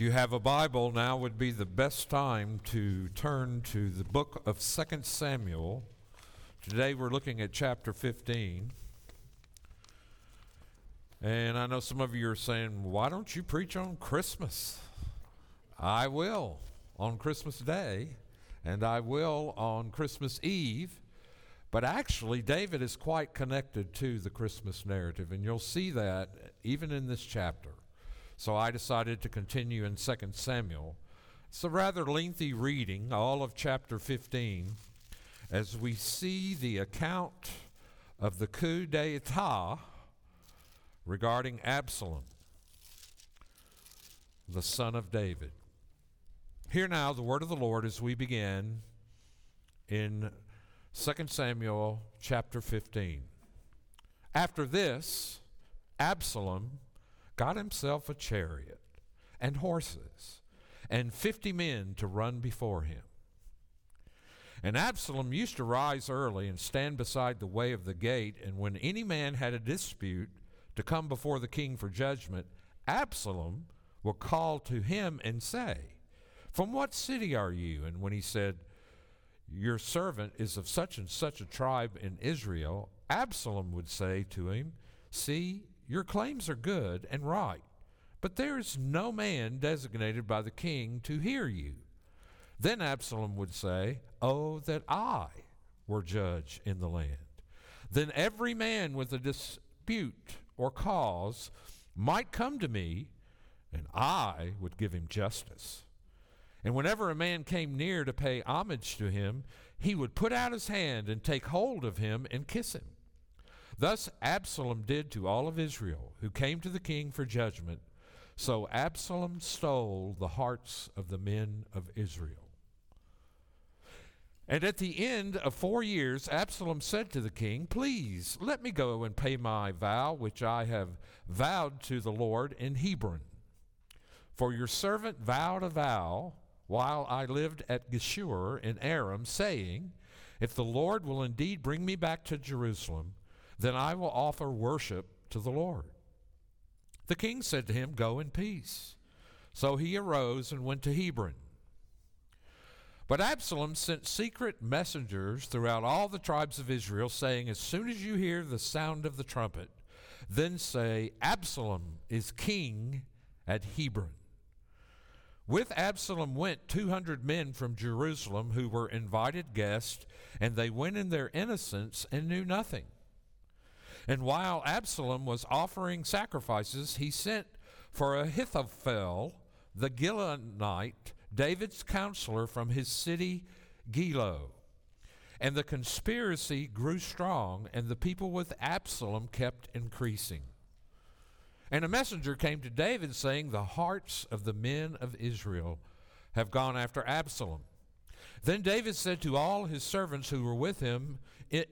If you have a Bible, now would be the best time to turn to the book of 2 Samuel. Today we're looking at chapter 15. And I know some of you are saying, why don't you preach on Christmas? I will on Christmas Day, and I will on Christmas Eve. But actually, David is quite connected to the Christmas narrative, and you'll see that even in this chapter. So I decided to continue in 2 Samuel. It's a rather lengthy reading, all of chapter 15, as we see the account of the coup d'etat regarding Absalom, the son of David. Hear now the word of the Lord as we begin in 2 Samuel chapter 15. After this, Absalom got himself a chariot and horses and fifty men to run before him. And Absalom used to rise early and stand beside the way of the gate, and when any man had a dispute to come before the king for judgment, Absalom would call to him and say, From what city are you? And when he said, Your servant is of such and such a tribe in Israel, Absalom would say to him, See, your claims are good and right, but there is no man designated by the king to hear you. Then Absalom would say, Oh, that I were judge in the land. Then every man with a dispute or cause might come to me, and I would give him justice. And whenever a man came near to pay homage to him, he would put out his hand and take hold of him and kiss him. Thus Absalom did to all of Israel who came to the king for judgment. So Absalom stole the hearts of the men of Israel. And at the end of four years, Absalom said to the king, Please let me go and pay my vow which I have vowed to the Lord in Hebron. For your servant vowed a vow while I lived at Geshur in Aram, saying, If the Lord will indeed bring me back to Jerusalem, then I will offer worship to the Lord. The king said to him, Go in peace. So he arose and went to Hebron. But Absalom sent secret messengers throughout all the tribes of Israel, saying, As soon as you hear the sound of the trumpet, then say, Absalom is king at Hebron. With Absalom went 200 men from Jerusalem who were invited guests, and they went in their innocence and knew nothing. And while Absalom was offering sacrifices, he sent for Ahithophel, the Gilonite, David's counselor from his city Gilo. And the conspiracy grew strong, and the people with Absalom kept increasing. And a messenger came to David saying, The hearts of the men of Israel have gone after Absalom. Then David said to all his servants who were with him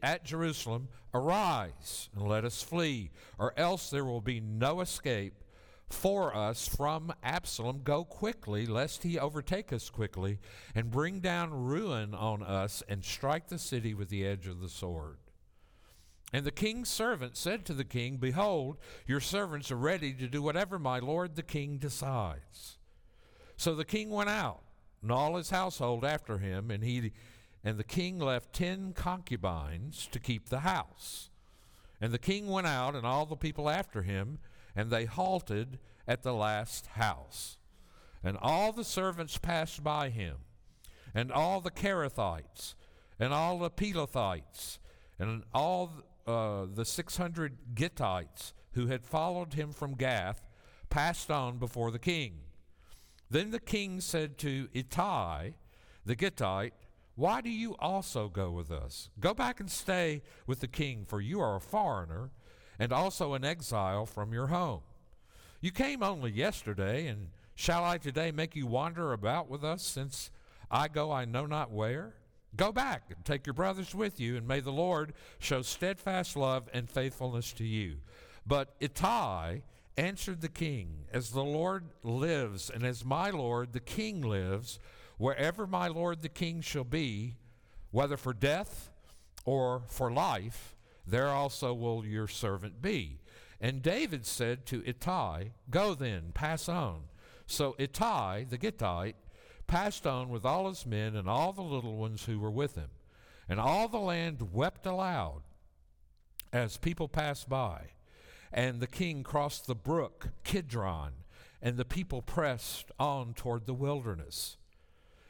at Jerusalem, Arise and let us flee, or else there will be no escape for us from Absalom. Go quickly, lest he overtake us quickly, and bring down ruin on us, and strike the city with the edge of the sword. And the king's servant said to the king, Behold, your servants are ready to do whatever my lord the king decides. So the king went out and all his household after him, and he and the king left ten concubines to keep the house. And the king went out, and all the people after him, and they halted at the last house. And all the servants passed by him, and all the Cherethites, and all the Pelethites, and all uh, the six hundred Gittites who had followed him from Gath passed on before the king. Then the king said to Ittai, the Gittite, Why do you also go with us? Go back and stay with the king, for you are a foreigner and also an exile from your home. You came only yesterday, and shall I today make you wander about with us, since I go I know not where? Go back and take your brothers with you, and may the Lord show steadfast love and faithfulness to you. But Ittai answered the king, As the Lord lives, and as my Lord the king lives, wherever my Lord the king shall be, whether for death or for life, there also will your servant be. And David said to Ittai, Go then, pass on. So Ittai, the Gittite, passed on with all his men and all the little ones who were with him. And all the land wept aloud as people passed by. And the king crossed the brook Kidron, and the people pressed on toward the wilderness.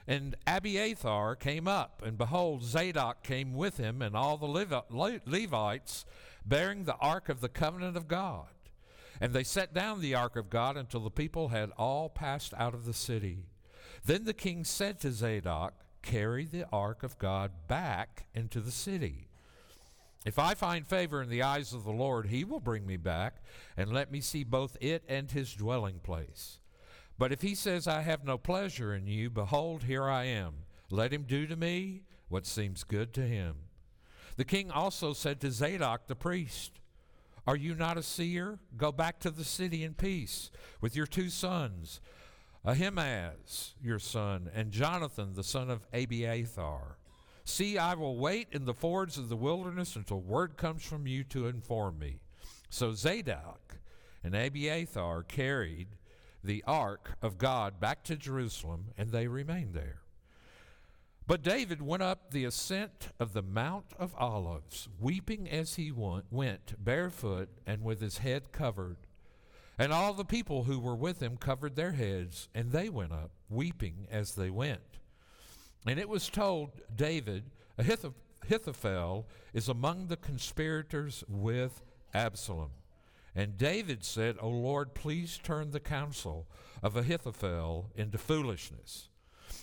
And Abiathar came up, and behold, Zadok came with him, and all the Levi- Levites bearing the ark of the covenant of God. And they set down the ark of God until the people had all passed out of the city. Then the king said to Zadok, Carry the ark of God back into the city. If I find favor in the eyes of the Lord, he will bring me back and let me see both it and his dwelling place. But if he says, I have no pleasure in you, behold, here I am. Let him do to me what seems good to him. The king also said to Zadok the priest, Are you not a seer? Go back to the city in peace with your two sons, Ahimaaz, your son, and Jonathan, the son of Abiathar. See, I will wait in the fords of the wilderness until word comes from you to inform me. So Zadok and Abiathar carried the ark of God back to Jerusalem, and they remained there. But David went up the ascent of the Mount of Olives, weeping as he went, barefoot and with his head covered. And all the people who were with him covered their heads, and they went up, weeping as they went. And it was told David, Ahithophel is among the conspirators with Absalom. And David said, O Lord, please turn the counsel of Ahithophel into foolishness.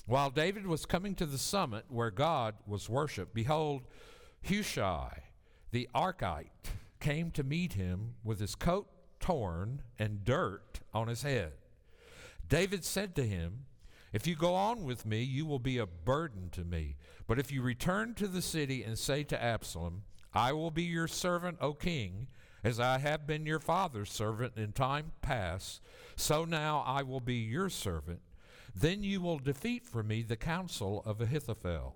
While David was coming to the summit where God was worshiped, behold, Hushai the Archite came to meet him with his coat torn and dirt on his head. David said to him, If you go on with me, you will be a burden to me. But if you return to the city and say to Absalom, I will be your servant, O king, as I have been your father's servant in time past, so now I will be your servant then you will defeat for me the counsel of Ahithophel.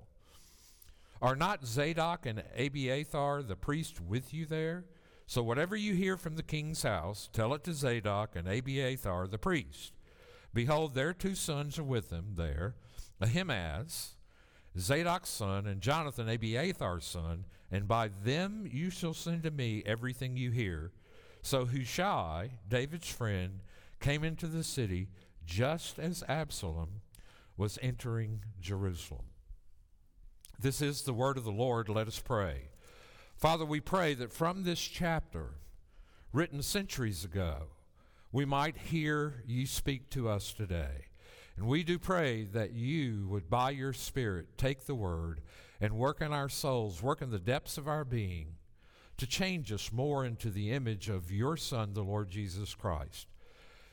Are not Zadok and Abiathar the priest with you there? So whatever you hear from the king's house, tell it to Zadok and Abiathar the priest. Behold, their two sons are with them there, Ahimaaz, Zadok's son, and Jonathan, Abiathar's son, and by them you shall send to me everything you hear. So Hushai, David's friend, came into the city just as Absalom was entering Jerusalem. This is the word of the Lord. Let us pray. Father, we pray that from this chapter, written centuries ago, we might hear you speak to us today. And we do pray that you would, by your Spirit, take the word and work in our souls, work in the depths of our being, to change us more into the image of your Son, the Lord Jesus Christ.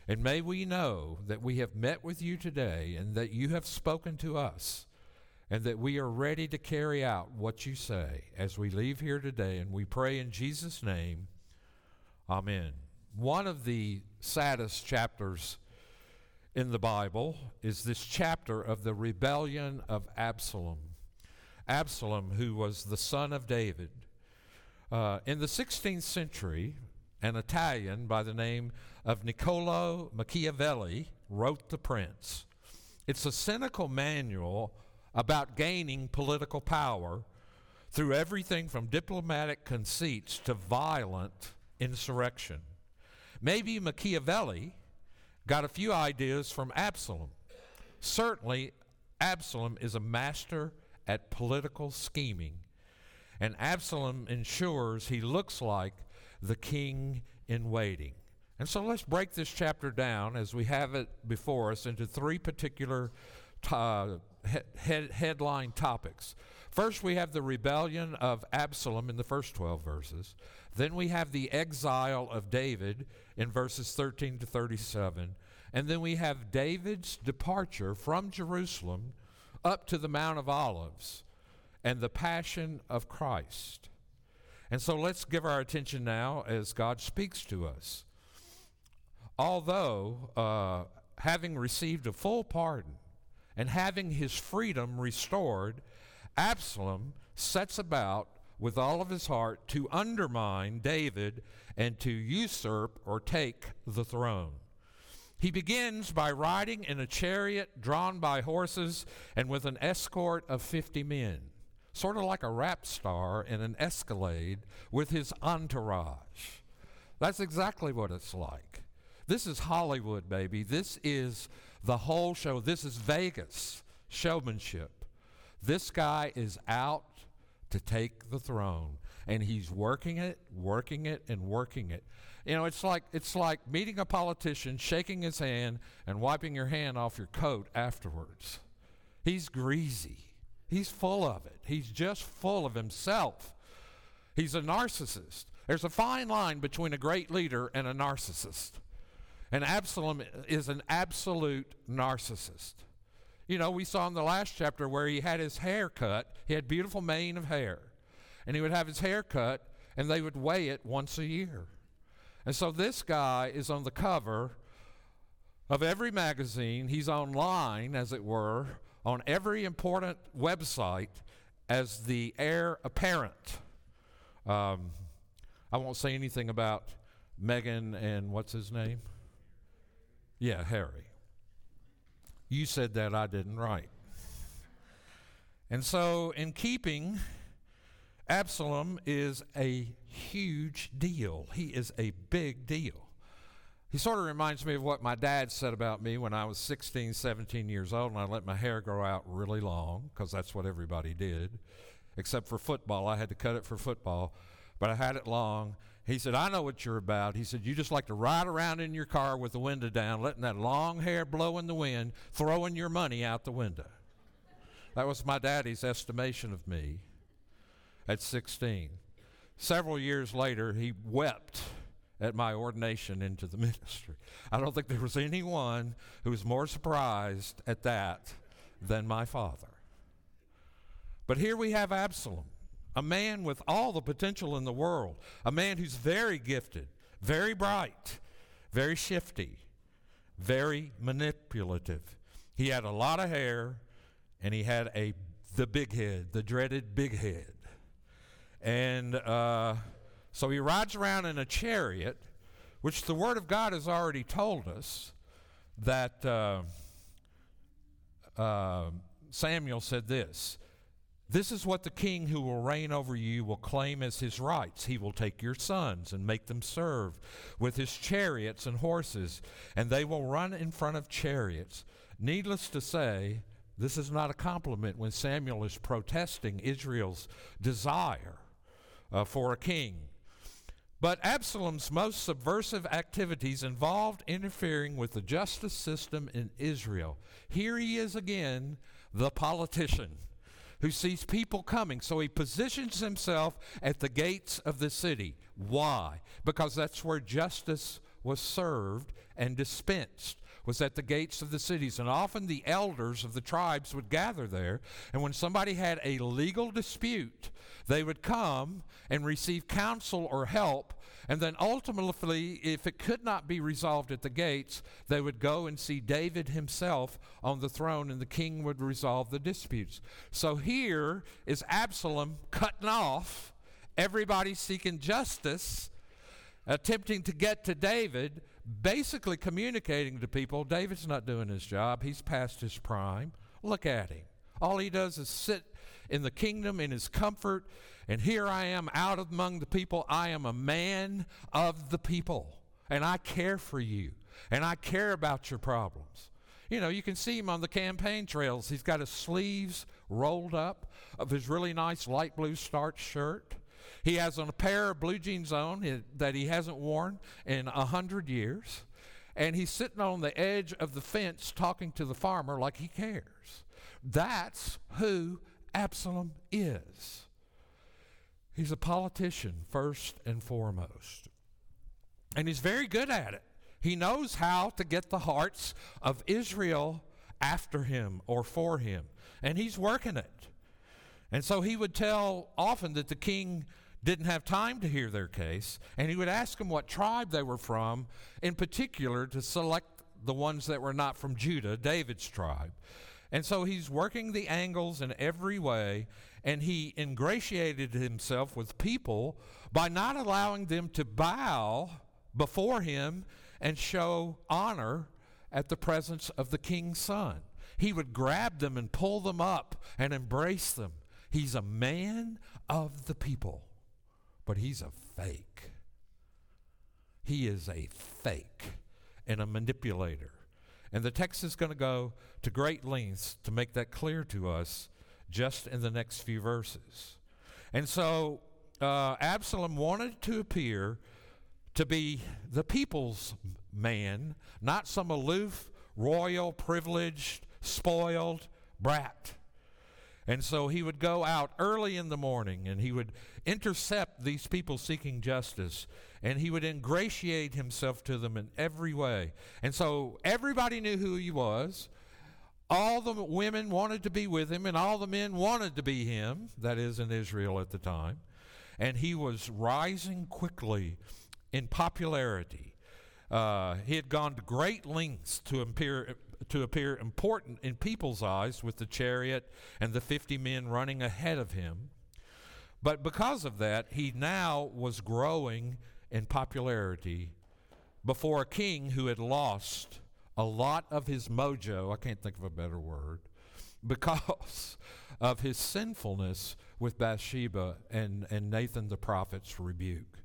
And may we know that we have met with you today and that you have spoken to us and that we are ready to carry out what you say as we leave here today. And we pray in Jesus' name, Amen. One of the saddest chapters in the Bible is this chapter of the rebellion of Absalom. Absalom, who was the son of David. Uh, in the 16th century, an Italian by the name of Niccolo Machiavelli wrote The Prince. It's a cynical manual about gaining political power through everything from diplomatic conceits to violent insurrection. Maybe Machiavelli got a few ideas from Absalom. Certainly, Absalom is a master at political scheming, and Absalom ensures he looks like the king in waiting. And so let's break this chapter down as we have it before us into three particular uh, head, headline topics. First, we have the rebellion of Absalom in the first 12 verses. Then we have the exile of David in verses 13 to 37. And then we have David's departure from Jerusalem up to the Mount of Olives and the passion of Christ. And so let's give our attention now as God speaks to us although uh, having received a full pardon and having his freedom restored, Absalom sets about with all of his heart to undermine David and to usurp or take the throne. He begins by riding in a chariot drawn by horses and with an escort of 50 men, sort of like a rap star in an escalade with his entourage. That's exactly what it's like. This is Hollywood, baby. This is the whole show. This is Vegas showmanship. This guy is out to take the throne, and he's working it, working it, and working it. You know, it's like it's like meeting a politician, shaking his hand, and wiping your hand off your coat afterwards. He's greasy. He's full of it. He's just full of himself. He's a narcissist. There's a fine line between a great leader and a narcissist. And Absalom is an absolute narcissist. You know, we saw in the last chapter where he had his hair cut. He had beautiful mane of hair. And he would have his hair cut, and they would weigh it once a year. And so this guy is on the cover of every magazine. He's online, as it were, on every important website as the heir apparent. Um, I won't say anything about Meghan and what's his name? Yeah, Harry. You said that, I didn't write. And so, in keeping Absalom is a huge deal. He is a big deal. He sort of reminds me of what my dad said about me when I was 16, 17 years old and I let my hair grow out really long because that's what everybody did. Except for football. I had to cut it for football, but I had it long. He said, I know what you're about. He said, You just like to ride around in your car with the window down, letting that long hair blow in the wind, throwing your money out the window. That was my daddy's estimation of me at 16. Several years later, he wept at my ordination into the ministry. I don't think there was anyone who was more surprised at that than my father. But here we have Absalom, a man with all the potential in the world, a man who's very gifted, very bright, very shifty, very manipulative. He had a lot of hair and he had a the big head, the dreaded big head. And uh, so he rides around in a chariot, which the Word of God has already told us that uh, uh, Samuel said this. This is what the king who will reign over you will claim as his rights. He will take your sons and make them serve with his chariots and horses, and they will run in front of chariots. Needless to say, this is not a compliment when Samuel is protesting Israel's desire uh, for a king. But Absalom's most subversive activities involved interfering with the justice system in Israel. Here he is again, the politician who sees people coming. So he positions himself at the gates of the city. Why? Because that's where justice was served and dispensed was at the gates of the cities. And often the elders of the tribes would gather there. And when somebody had a legal dispute, they would come and receive counsel or help. And then ultimately, if it could not be resolved at the gates, they would go and see David himself on the throne, and the king would resolve the disputes. So here is Absalom cutting off everybody seeking justice, attempting to get to David basically communicating to people David's not doing his job. He's past his prime. Look at him. All he does is sit in the kingdom in his comfort, and here I am out among the people. I am a man of the people, and I care for you, and I care about your problems. You know, you can see him on the campaign trails. He's got his sleeves rolled up of his really nice light blue starch shirt. He has a pair of blue jeans on that he hasn't worn in a hundred years. And he's sitting on the edge of the fence talking to the farmer like he cares. That's who Absalom is. He's a politician, first and foremost. And he's very good at it. He knows how to get the hearts of Israel after him or for him. And he's working it. And so he would tell often that the king didn't have time to hear their case, and he would ask them what tribe they were from, in particular to select the ones that were not from Judah, David's tribe. And so he's working the angles in every way, and he ingratiated himself with people by not allowing them to bow before him and show honor at the presence of the king's son. He would grab them and pull them up and embrace them. He's a man of the people, but he's a fake. He is a fake and a manipulator. And the text is going to go to great lengths to make that clear to us just in the next few verses. And so uh, Absalom wanted to appear to be the people's man, not some aloof, royal, privileged, spoiled brat. And so he would go out early in the morning and he would intercept these people seeking justice and he would ingratiate himself to them in every way. And so everybody knew who he was. All the women wanted to be with him and all the men wanted to be him, that is in Israel at the time. And he was rising quickly in popularity. Uh, he had gone to great lengths to appear, to appear important in people's eyes with the chariot and the 50 men running ahead of him. But because of that, he now was growing in popularity before a king who had lost a lot of his mojo, I can't think of a better word, because of his sinfulness with Bathsheba and, and Nathan the prophet's rebuke.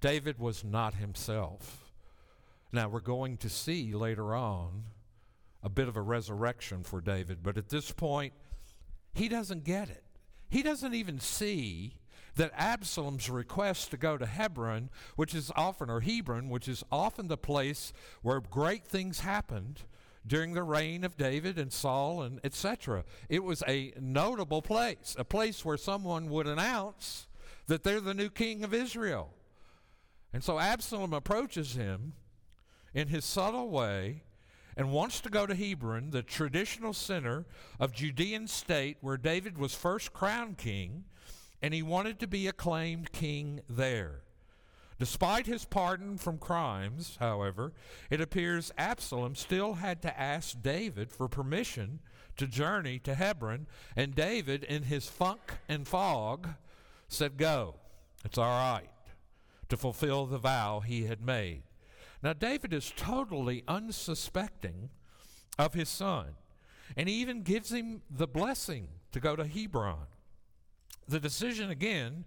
David was not himself. Now, we're going to see later on a bit of a resurrection for David, but at this point, he doesn't get it. He doesn't even see that Absalom's request to go to Hebron, which is often, or Hebron, which is often the place where great things happened during the reign of David and Saul and etc. It was a notable place, a place where someone would announce that they're the new king of Israel. And so Absalom approaches him in his subtle way and wants to go to Hebron, the traditional center of Judean state where David was first crowned king, and he wanted to be acclaimed king there. Despite his pardon from crimes, however, it appears Absalom still had to ask David for permission to journey to Hebron, and David, in his funk and fog, said, Go, it's all right, to fulfill the vow he had made. Now, David is totally unsuspecting of his son, and he even gives him the blessing to go to Hebron. The decision, again,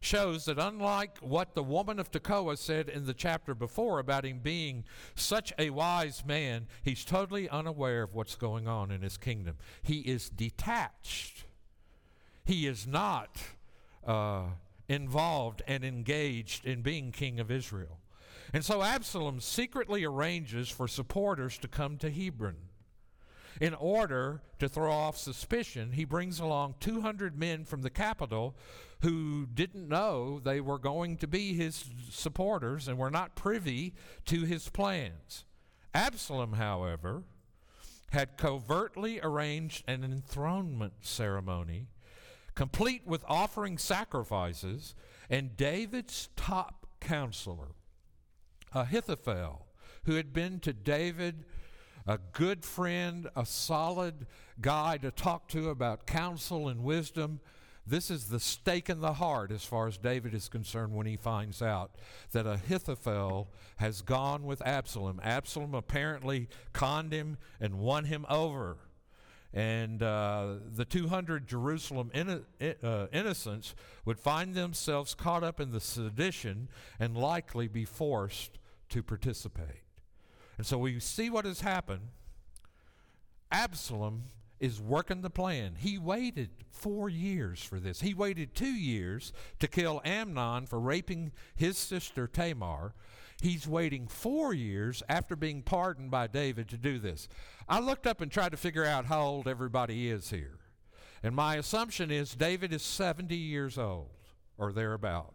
shows that unlike what the woman of Tekoa said in the chapter before about him being such a wise man, he's totally unaware of what's going on in his kingdom. He is detached. He is not uh, involved and engaged in being king of Israel. And so Absalom secretly arranges for supporters to come to Hebron. In order to throw off suspicion, he brings along 200 men from the capital who didn't know they were going to be his supporters and were not privy to his plans. Absalom, however, had covertly arranged an enthronement ceremony, complete with offering sacrifices, and David's top counselor, Ahithophel, who had been to David a good friend, a solid guy to talk to about counsel and wisdom. This is the stake in the heart as far as David is concerned when he finds out that Ahithophel has gone with Absalom. Absalom apparently conned him and won him over. And uh, the 200 Jerusalem inno- uh, innocents would find themselves caught up in the sedition and likely be forced to participate. And so we see what has happened. Absalom is working the plan. He waited four years for this. He waited two years to kill Amnon for raping his sister Tamar. He's waiting four years after being pardoned by David to do this. I looked up and tried to figure out how old everybody is here. And my assumption is David is 70 years old or thereabout.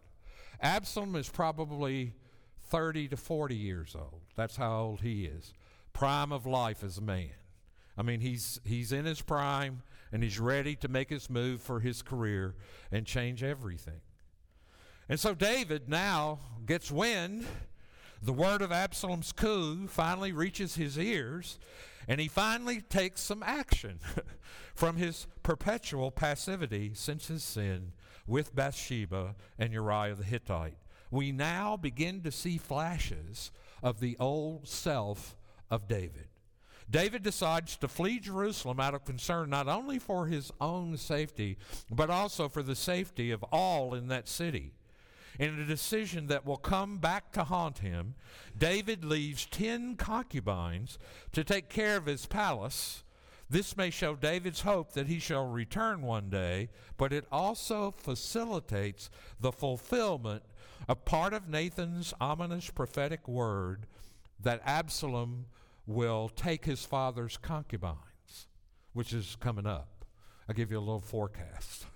Absalom is probably 30 to 40 years old. That's how old he is. Prime of life as a man. I mean, he's, he's in his prime and he's ready to make his move for his career and change everything. And so David now gets wind. The word of Absalom's coup finally reaches his ears, and he finally takes some action from his perpetual passivity since his sin with Bathsheba and Uriah the Hittite we now begin to see flashes of the old self of David. David decides to flee Jerusalem out of concern not only for his own safety, but also for the safety of all in that city. In a decision that will come back to haunt him, David leaves ten concubines to take care of his palace. This may show David's hope that he shall return one day, but it also facilitates the fulfillment of part of Nathan's ominous prophetic word that Absalom will take his father's concubines, which is coming up. I'll give you a little forecast.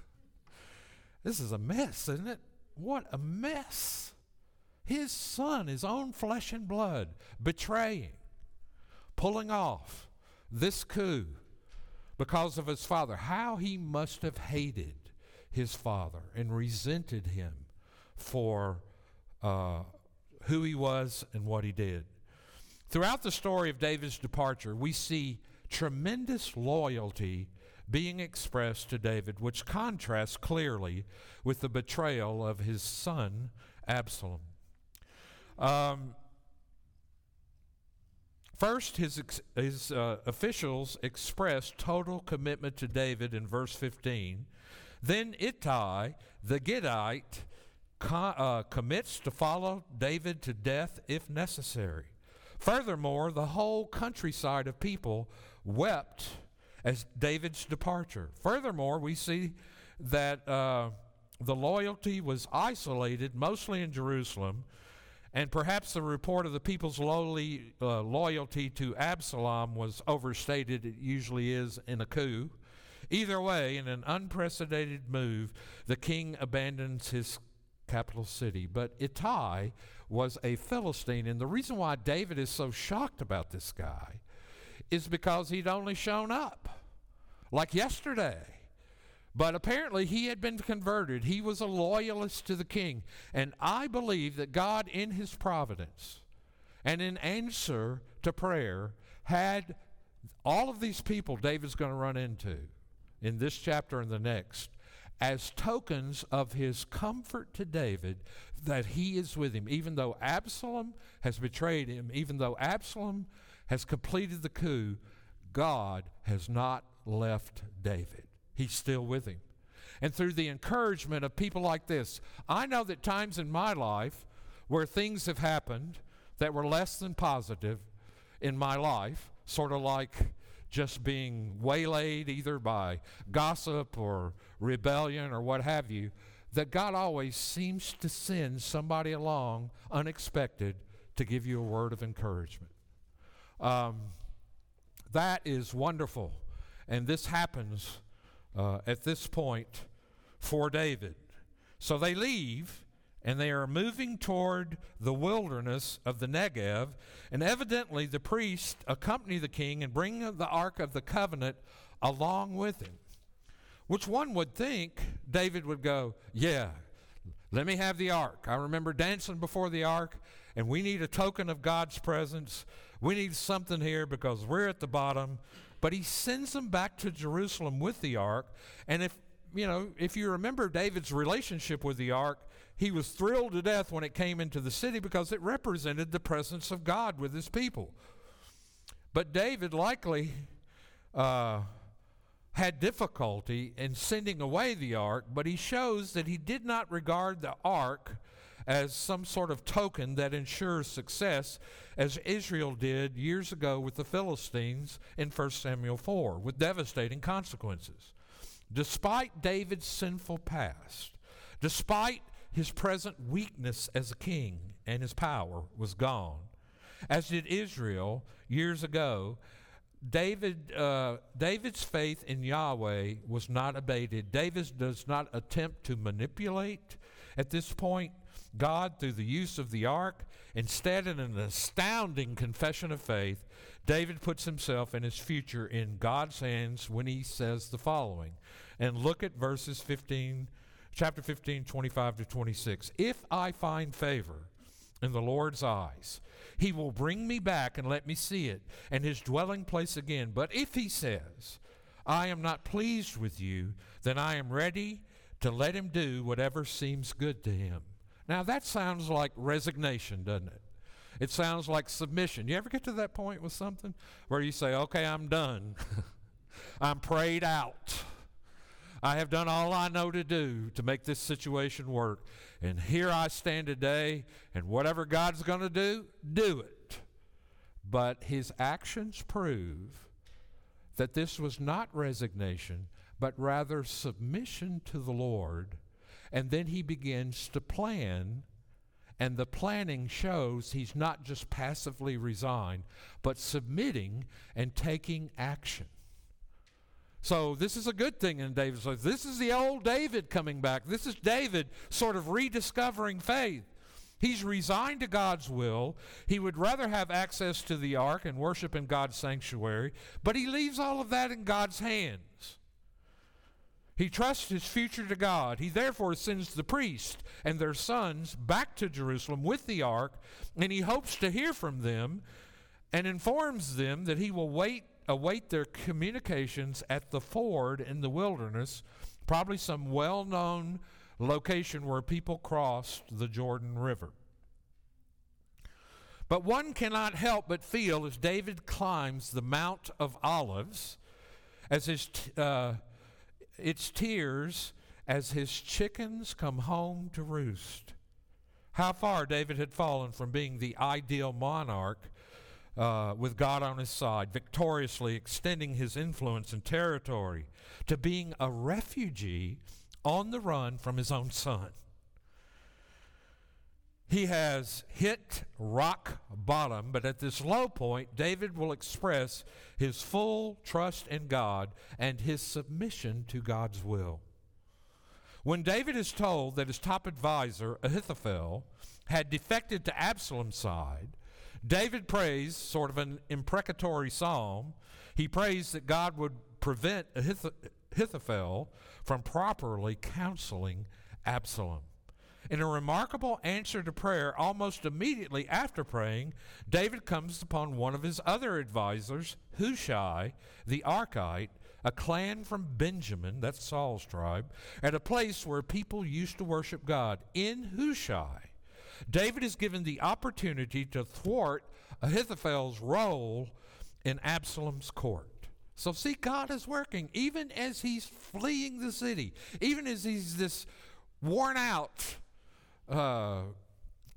This is a mess, isn't it? What a mess. His son, his own flesh and blood, betraying, pulling off this coup because of his father. How he must have hated his father and resented him for uh, who he was and what he did. Throughout the story of David's departure, we see tremendous loyalty being expressed to David, which contrasts clearly with the betrayal of his son Absalom. Um, first, his, his uh, officials expressed total commitment to David in verse 15. Then Ittai, the Gittite, co- uh, commits to follow David to death if necessary. Furthermore, the whole countryside of people wept as David's departure. Furthermore, we see that uh, the loyalty was isolated mostly in Jerusalem, and perhaps the report of the people's lowly uh, loyalty to Absalom was overstated. It usually is in a coup. Either way, in an unprecedented move, the king abandons his capital city. But Ittai was a Philistine. And the reason why David is so shocked about this guy is because he'd only shown up like yesterday. But apparently he had been converted. He was a loyalist to the king. And I believe that God, in his providence and in answer to prayer, had all of these people David's going to run into in this chapter and the next as tokens of his comfort to David that he is with him, even though Absalom has betrayed him, even though Absalom has completed the coup, God has not left David. He's still with him. And through the encouragement of people like this, I know that times in my life where things have happened that were less than positive in my life, sort of like just being waylaid either by gossip or rebellion or what have you, that God always seems to send somebody along unexpected to give you a word of encouragement. Um, that is wonderful. And this happens uh, at this point for David. So they leave and they are moving toward the wilderness of the Negev. And evidently, the priests accompany the king and bring the Ark of the Covenant along with him. Which one would think David would go, Yeah, let me have the ark. I remember dancing before the ark, and we need a token of God's presence. We need something here because we're at the bottom. But he sends them back to Jerusalem with the ark. And if you know, if you remember David's relationship with the ark, he was thrilled to death when it came into the city because it represented the presence of God with his people. But David likely uh, had difficulty in sending away the ark, but he shows that he did not regard the ark as some sort of token that ensures success, as Israel did years ago with the Philistines in 1 Samuel 4, with devastating consequences. Despite David's sinful past, despite his present weakness as a king and his power was gone, as did Israel years ago, David, uh, David's faith in Yahweh was not abated. David does not attempt to manipulate at this point God through the use of the ark. Instead, in an astounding confession of faith, David puts himself and his future in God's hands when he says the following. And look at verses 15, chapter 15, 25 to 26. If I find favor in the Lord's eyes, he will bring me back and let me see it, and his dwelling place again. But if he says, I am not pleased with you, then I am ready to let him do whatever seems good to him. Now that sounds like resignation, doesn't it? It sounds like submission. You ever get to that point with something where you say, okay, I'm done? I'm prayed out. I have done all I know to do to make this situation work. And here I stand today, and whatever God's going to do, do it. But his actions prove that this was not resignation, but rather submission to the Lord. And then he begins to plan, and the planning shows he's not just passively resigned, but submitting and taking action. So this is a good thing in David's life. This is the old David coming back. This is David sort of rediscovering faith. He's resigned to God's will. He would rather have access to the ark and worship in God's sanctuary, but he leaves all of that in God's hands. He trusts his future to God. He therefore sends the priest and their sons back to Jerusalem with the ark, and he hopes to hear from them and informs them that he will wait await their communications at the ford in the wilderness, probably some well known location where people crossed the Jordan River. But one cannot help but feel as David climbs the Mount of Olives, as his t- uh, its tears as his chickens come home to roost. How far David had fallen from being the ideal monarch uh, with God on his side, victoriously extending his influence and territory, to being a refugee on the run from his own son. He has hit rock bottom, but at this low point, David will express his full trust in God and his submission to God's will. When David is told that his top advisor, Ahithophel, had defected to Absalom's side, David prays, sort of an imprecatory psalm. He prays that God would prevent Ahithophel from properly counseling Absalom. In a remarkable answer to prayer, almost immediately after praying, David comes upon one of his other advisors, Hushai, the Archite, a clan from Benjamin, that's Saul's tribe, at a place where people used to worship God. In Hushai, David is given the opportunity to thwart Ahithophel's role in Absalom's court. So, see, God is working even as he's fleeing the city, even as he's this worn out uh,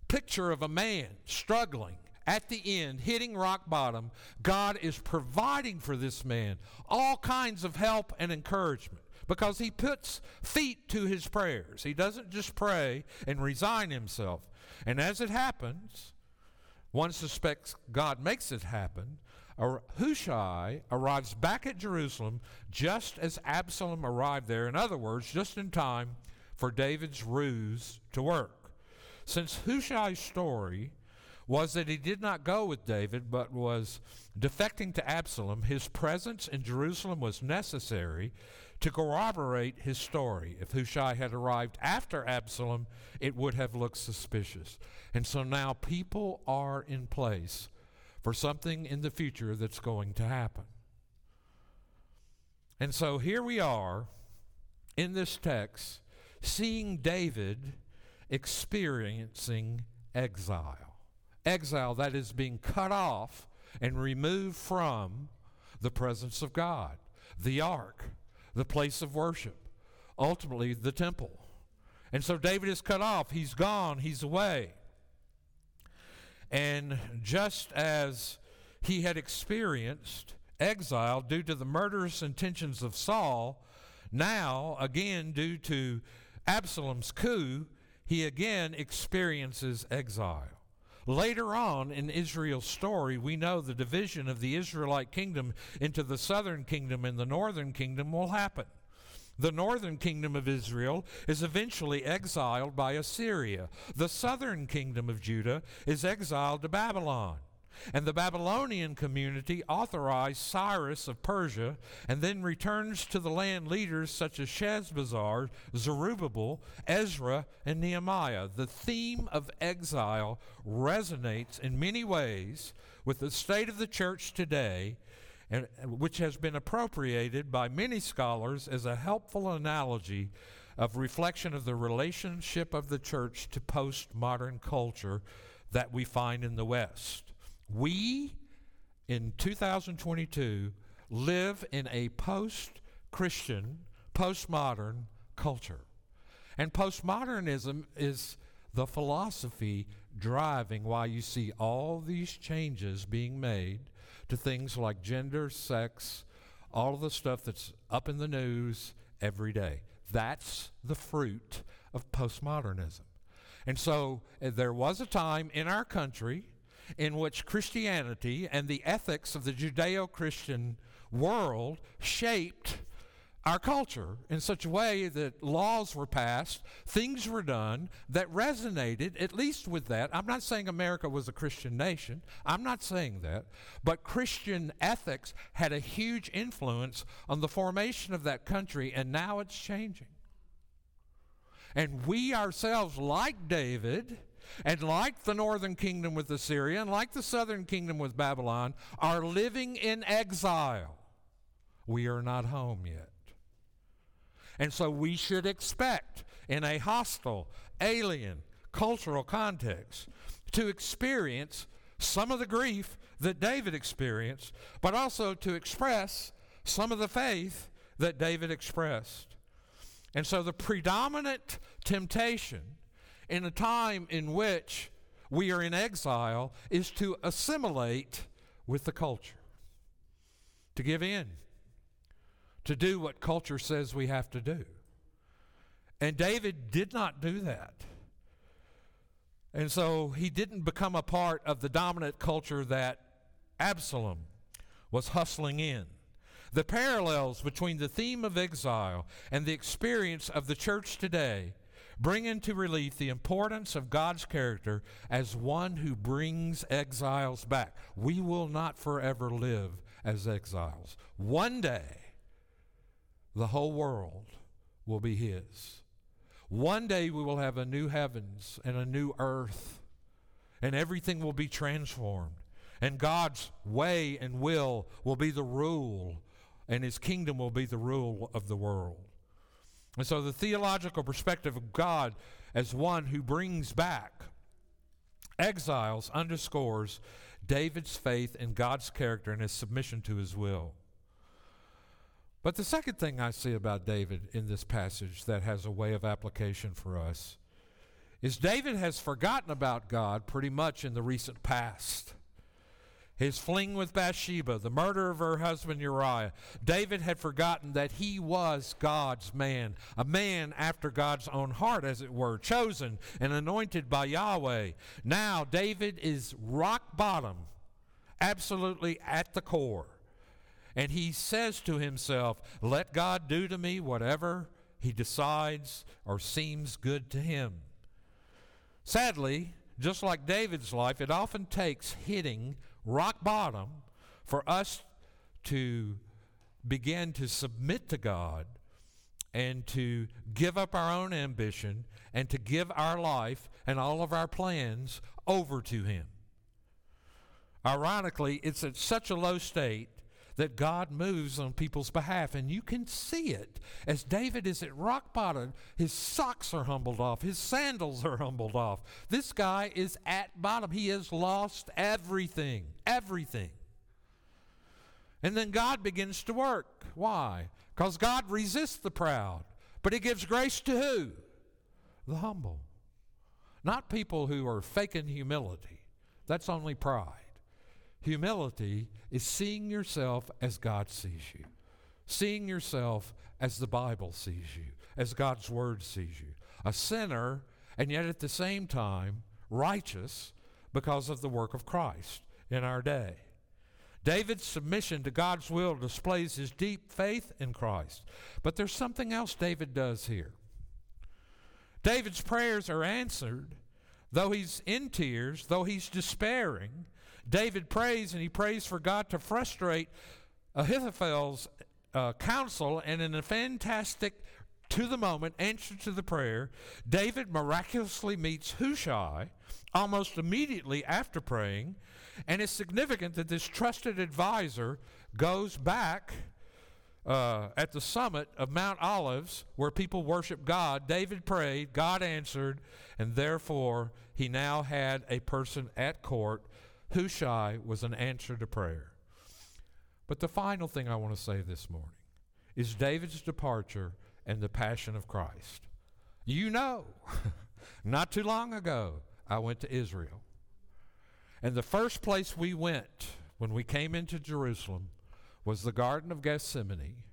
picture of a man struggling at the end, hitting rock bottom. God is providing for this man all kinds of help and encouragement because he puts feet to his prayers. He doesn't just pray and resign himself. And as it happens, one suspects God makes it happen. Hushai arrives back at Jerusalem just as Absalom arrived there. In other words, just in time for David's ruse to work. Since Hushai's story was that he did not go with David but was defecting to Absalom, his presence in Jerusalem was necessary to corroborate his story. If Hushai had arrived after Absalom, it would have looked suspicious. And so now people are in place for something in the future that's going to happen. And so here we are in this text seeing David experiencing exile. Exile that is being cut off and removed from the presence of God, the ark the place of worship, ultimately, the temple. And so David is cut off. He's gone. He's away. And just as he had experienced exile due to the murderous intentions of Saul, now, again, due to Absalom's coup, he again experiences exile. Later on in Israel's story, we know the division of the Israelite kingdom into the southern kingdom and the northern kingdom will happen. The northern kingdom of Israel is eventually exiled by Assyria. The southern kingdom of Judah is exiled to Babylon. And the Babylonian community authorized Cyrus of Persia and then returns to the land leaders such as Sheshbazzar, Zerubbabel, Ezra, and Nehemiah. The theme of exile resonates in many ways with the state of the church today, and, which has been appropriated by many scholars as a helpful analogy of reflection of the relationship of the church to postmodern culture that we find in the West. We, in 2022, live in a post Christian, postmodern culture. And postmodernism is the philosophy driving why you see all these changes being made to things like gender, sex, all of the stuff that's up in the news every day. That's the fruit of postmodernism. And so uh, there was a time in our country in which Christianity and the ethics of the Judeo Christian world shaped our culture in such a way that laws were passed, things were done that resonated, at least with that. I'm not saying America was a Christian nation, I'm not saying that, but Christian ethics had a huge influence on the formation of that country, and now it's changing. And we ourselves, like David, and like the northern kingdom with Assyria, and like the southern kingdom with Babylon, are living in exile. We are not home yet. And so we should expect, in a hostile, alien, cultural context, to experience some of the grief that David experienced, but also to express some of the faith that David expressed. And so the predominant temptation in a time in which we are in exile is to assimilate with the culture, to give in, to do what culture says we have to do. And David did not do that. And so he didn't become a part of the dominant culture that Absalom was hustling in. The parallels between the theme of exile and the experience of the church today bring into relief the importance of God's character as one who brings exiles back. We will not forever live as exiles. One day, the whole world will be His. One day we will have a new heavens and a new earth, and everything will be transformed. And God's way and will will be the rule and his kingdom will be the rule of the world. And so the theological perspective of God as one who brings back exiles underscores David's faith in God's character and his submission to his will. But the second thing I see about David in this passage that has a way of application for us is David has forgotten about God pretty much in the recent past his fling with Bathsheba, the murder of her husband Uriah, David had forgotten that he was God's man, a man after God's own heart, as it were, chosen and anointed by Yahweh. Now, David is rock bottom, absolutely at the core. And he says to himself, Let God do to me whatever he decides or seems good to him. Sadly, just like David's life, it often takes hitting rock bottom for us to begin to submit to God and to give up our own ambition and to give our life and all of our plans over to Him. Ironically, it's at such a low state that God moves on people's behalf. And you can see it as David is at rock bottom. His socks are humbled off, his sandals are humbled off. This guy is at bottom. He has lost everything, everything. And then God begins to work. Why? Because God resists the proud, but He gives grace to who? The humble. Not people who are faking humility. That's only pride. Humility is seeing yourself as God sees you, seeing yourself as the Bible sees you, as God's Word sees you. A sinner, and yet at the same time, righteous because of the work of Christ in our day. David's submission to God's will displays his deep faith in Christ. But there's something else David does here. David's prayers are answered, though he's in tears, though he's despairing, David prays and he prays for God to frustrate Ahithophel's uh, counsel, and in a fantastic, to the moment answer to the prayer, David miraculously meets Hushai almost immediately after praying. And it's significant that this trusted advisor goes back uh, at the summit of Mount Olives where people worship God. David prayed, God answered, and therefore he now had a person at court. Hushai was an answer to prayer. But the final thing I want to say this morning is David's departure and the passion of Christ. You know, not too long ago, I went to Israel. And the first place we went when we came into Jerusalem was the Garden of Gethsemane.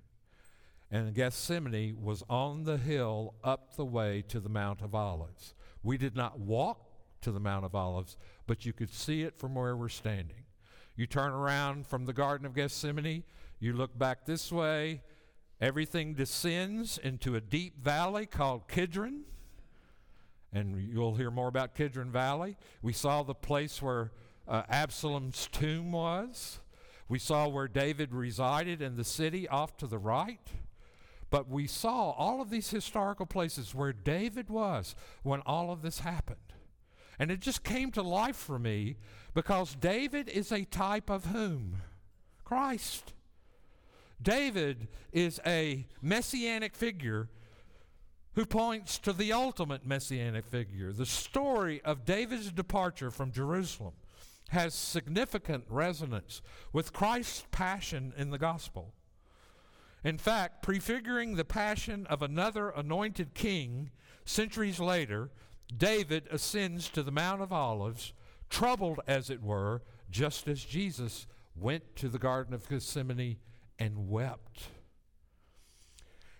And Gethsemane was on the hill up the way to the Mount of Olives. We did not walk to the Mount of Olives, but you could see it from where we're standing. You turn around from the Garden of Gethsemane, you look back this way, everything descends into a deep valley called Kidron. And you'll hear more about Kidron Valley. We saw the place where uh, Absalom's tomb was. We saw where David resided in the city off to the right. But we saw all of these historical places where David was when all of this happened. And it just came to life for me because David is a type of whom? Christ. David is a messianic figure who points to the ultimate messianic figure. The story of David's departure from Jerusalem has significant resonance with Christ's passion in the gospel. In fact, prefiguring the passion of another anointed king centuries later, David ascends to the Mount of Olives, troubled as it were, just as Jesus went to the Garden of Gethsemane and wept.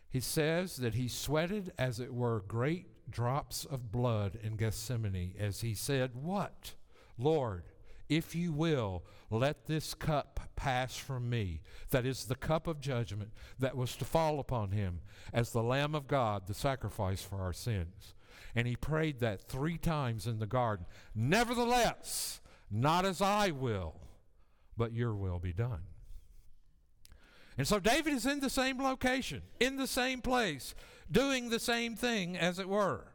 He says that he sweated, as it were, great drops of blood in Gethsemane as he said, What? Lord, if you will, let this cup pass from me. That is the cup of judgment that was to fall upon him as the Lamb of God, the sacrifice for our sins. And he prayed that three times in the garden. Nevertheless, not as I will, but your will be done. And so David is in the same location, in the same place, doing the same thing, as it were.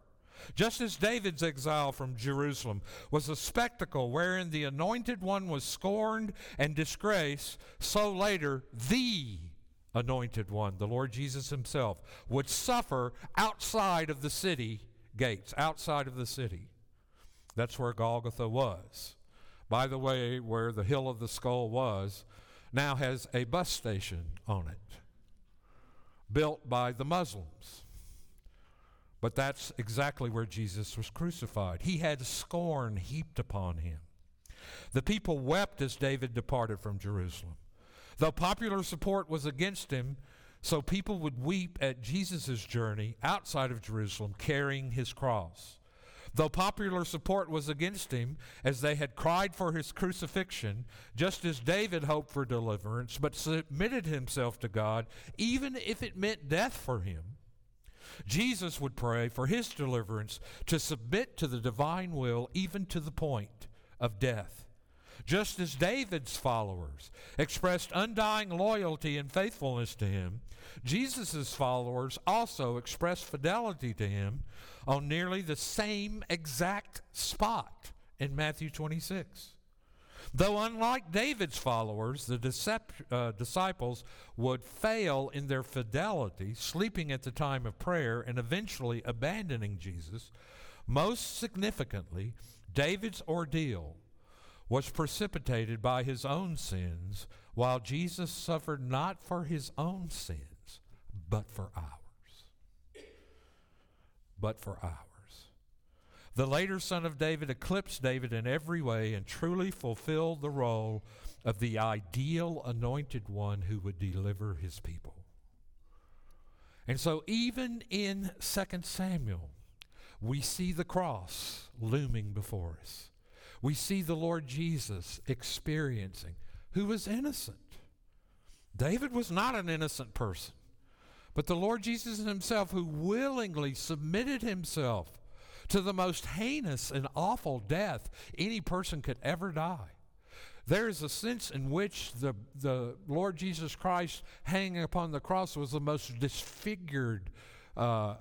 Just as David's exile from Jerusalem was a spectacle wherein the anointed one was scorned and disgraced, so later the anointed one, the Lord Jesus himself, would suffer outside of the city gates, outside of the city. That's where Golgotha was. By the way, where the hill of the skull was, now has a bus station on it, built by the Muslims. But that's exactly where Jesus was crucified. He had scorn heaped upon him. The people wept as David departed from Jerusalem. Though popular support was against him, so people would weep at Jesus' journey outside of Jerusalem carrying his cross. Though popular support was against him, as they had cried for his crucifixion, just as David hoped for deliverance, but submitted himself to God, even if it meant death for him, Jesus would pray for his deliverance to submit to the divine will, even to the point of death. Just as David's followers expressed undying loyalty and faithfulness to him, Jesus' followers also expressed fidelity to him on nearly the same exact spot in Matthew 26. Though, unlike David's followers, the uh, disciples would fail in their fidelity, sleeping at the time of prayer and eventually abandoning Jesus, most significantly, David's ordeal was precipitated by his own sins, while Jesus suffered not for his own sins, but for ours. But for ours. The later son of David eclipsed David in every way and truly fulfilled the role of the ideal anointed one who would deliver his people. And so, even in 2 Samuel, we see the cross looming before us. We see the Lord Jesus experiencing who was innocent. David was not an innocent person, but the Lord Jesus himself, who willingly submitted himself to the most heinous and awful death any person could ever die. There is a sense in which the, the Lord Jesus Christ hanging upon the cross was the most disfigured, uh,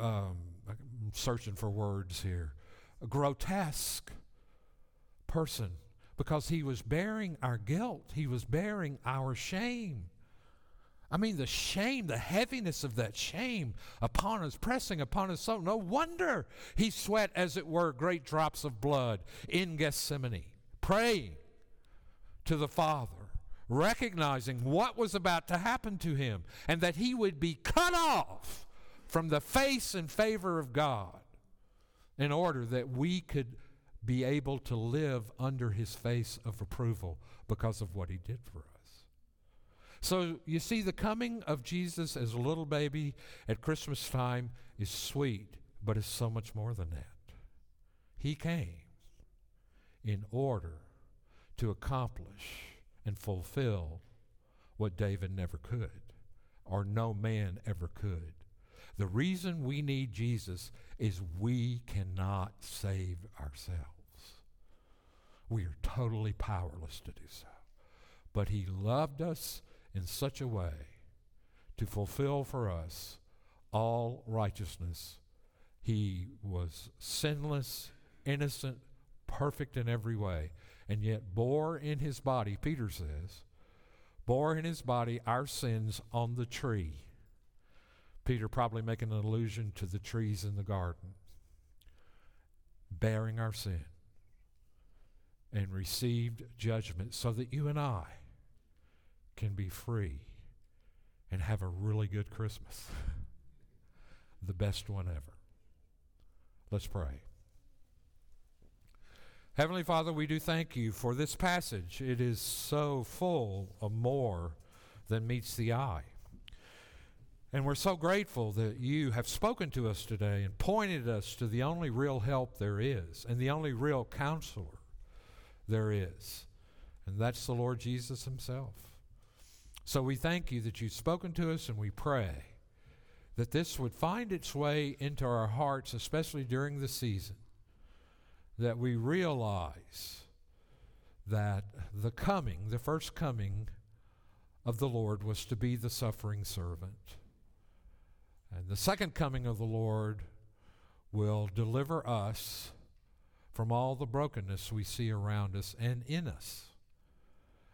um, I'm searching for words here, grotesque person because he was bearing our guilt, he was bearing our shame. I mean, the shame, the heaviness of that shame upon us, pressing upon his soul. No wonder he sweat, as it were, great drops of blood in Gethsemane, praying to the Father, recognizing what was about to happen to him and that he would be cut off from the face and favor of God in order that we could be able to live under his face of approval because of what he did for us. So you see, the coming of Jesus as a little baby at Christmas time is sweet, but it's so much more than that. He came in order to accomplish and fulfill what David never could, or no man ever could. The reason we need Jesus is we cannot save ourselves. We are totally powerless to do so. But He loved us in such a way to fulfill for us all righteousness. He was sinless, innocent, perfect in every way, and yet bore in his body, Peter says, bore in his body our sins on the tree. Peter probably making an allusion to the trees in the garden, bearing our sin, and received judgment so that you and I can be free and have a really good Christmas. the best one ever. Let's pray. Heavenly Father, we do thank you for this passage. It is so full of more than meets the eye. And we're so grateful that you have spoken to us today and pointed us to the only real help there is and the only real counselor there is. And that's the Lord Jesus Himself. So we thank you that you've spoken to us, and we pray that this would find its way into our hearts, especially during the season, that we realize that the coming, the first coming of the Lord, was to be the suffering servant. And the second coming of the Lord will deliver us from all the brokenness we see around us and in us.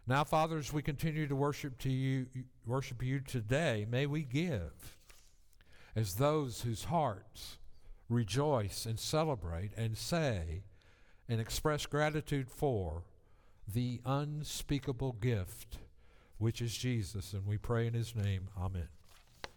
Now, Father, as we continue to worship to you, worship you today, may we give as those whose hearts rejoice and celebrate and say and express gratitude for the unspeakable gift, which is Jesus. And we pray in his name. Amen.